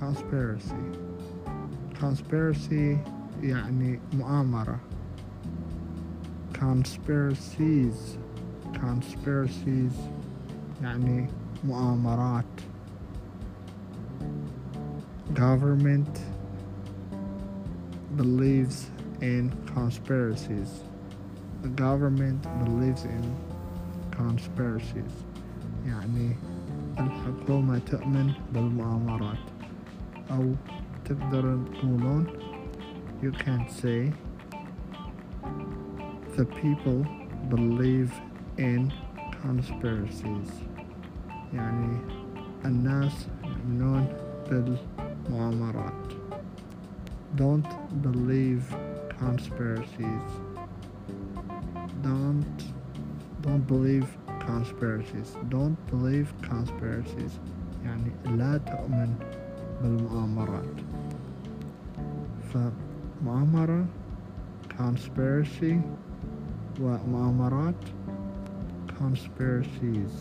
conspiracy conspiracy يعني مؤامرة conspiracies conspiracies يعني مؤامرات government believes in conspiracies the government believes in conspiracies يعني الحكومة تؤمن بالمؤامرات أو تقدرون تقولون you can say the people believe in conspiracies يعني الناس يؤمنون بالمؤامرات don't believe conspiracies don't don't believe conspiracies don't believe conspiracies يعني لا تؤمن بالمؤامرات فمؤامرة conspiracy ومؤامرات conspiracies.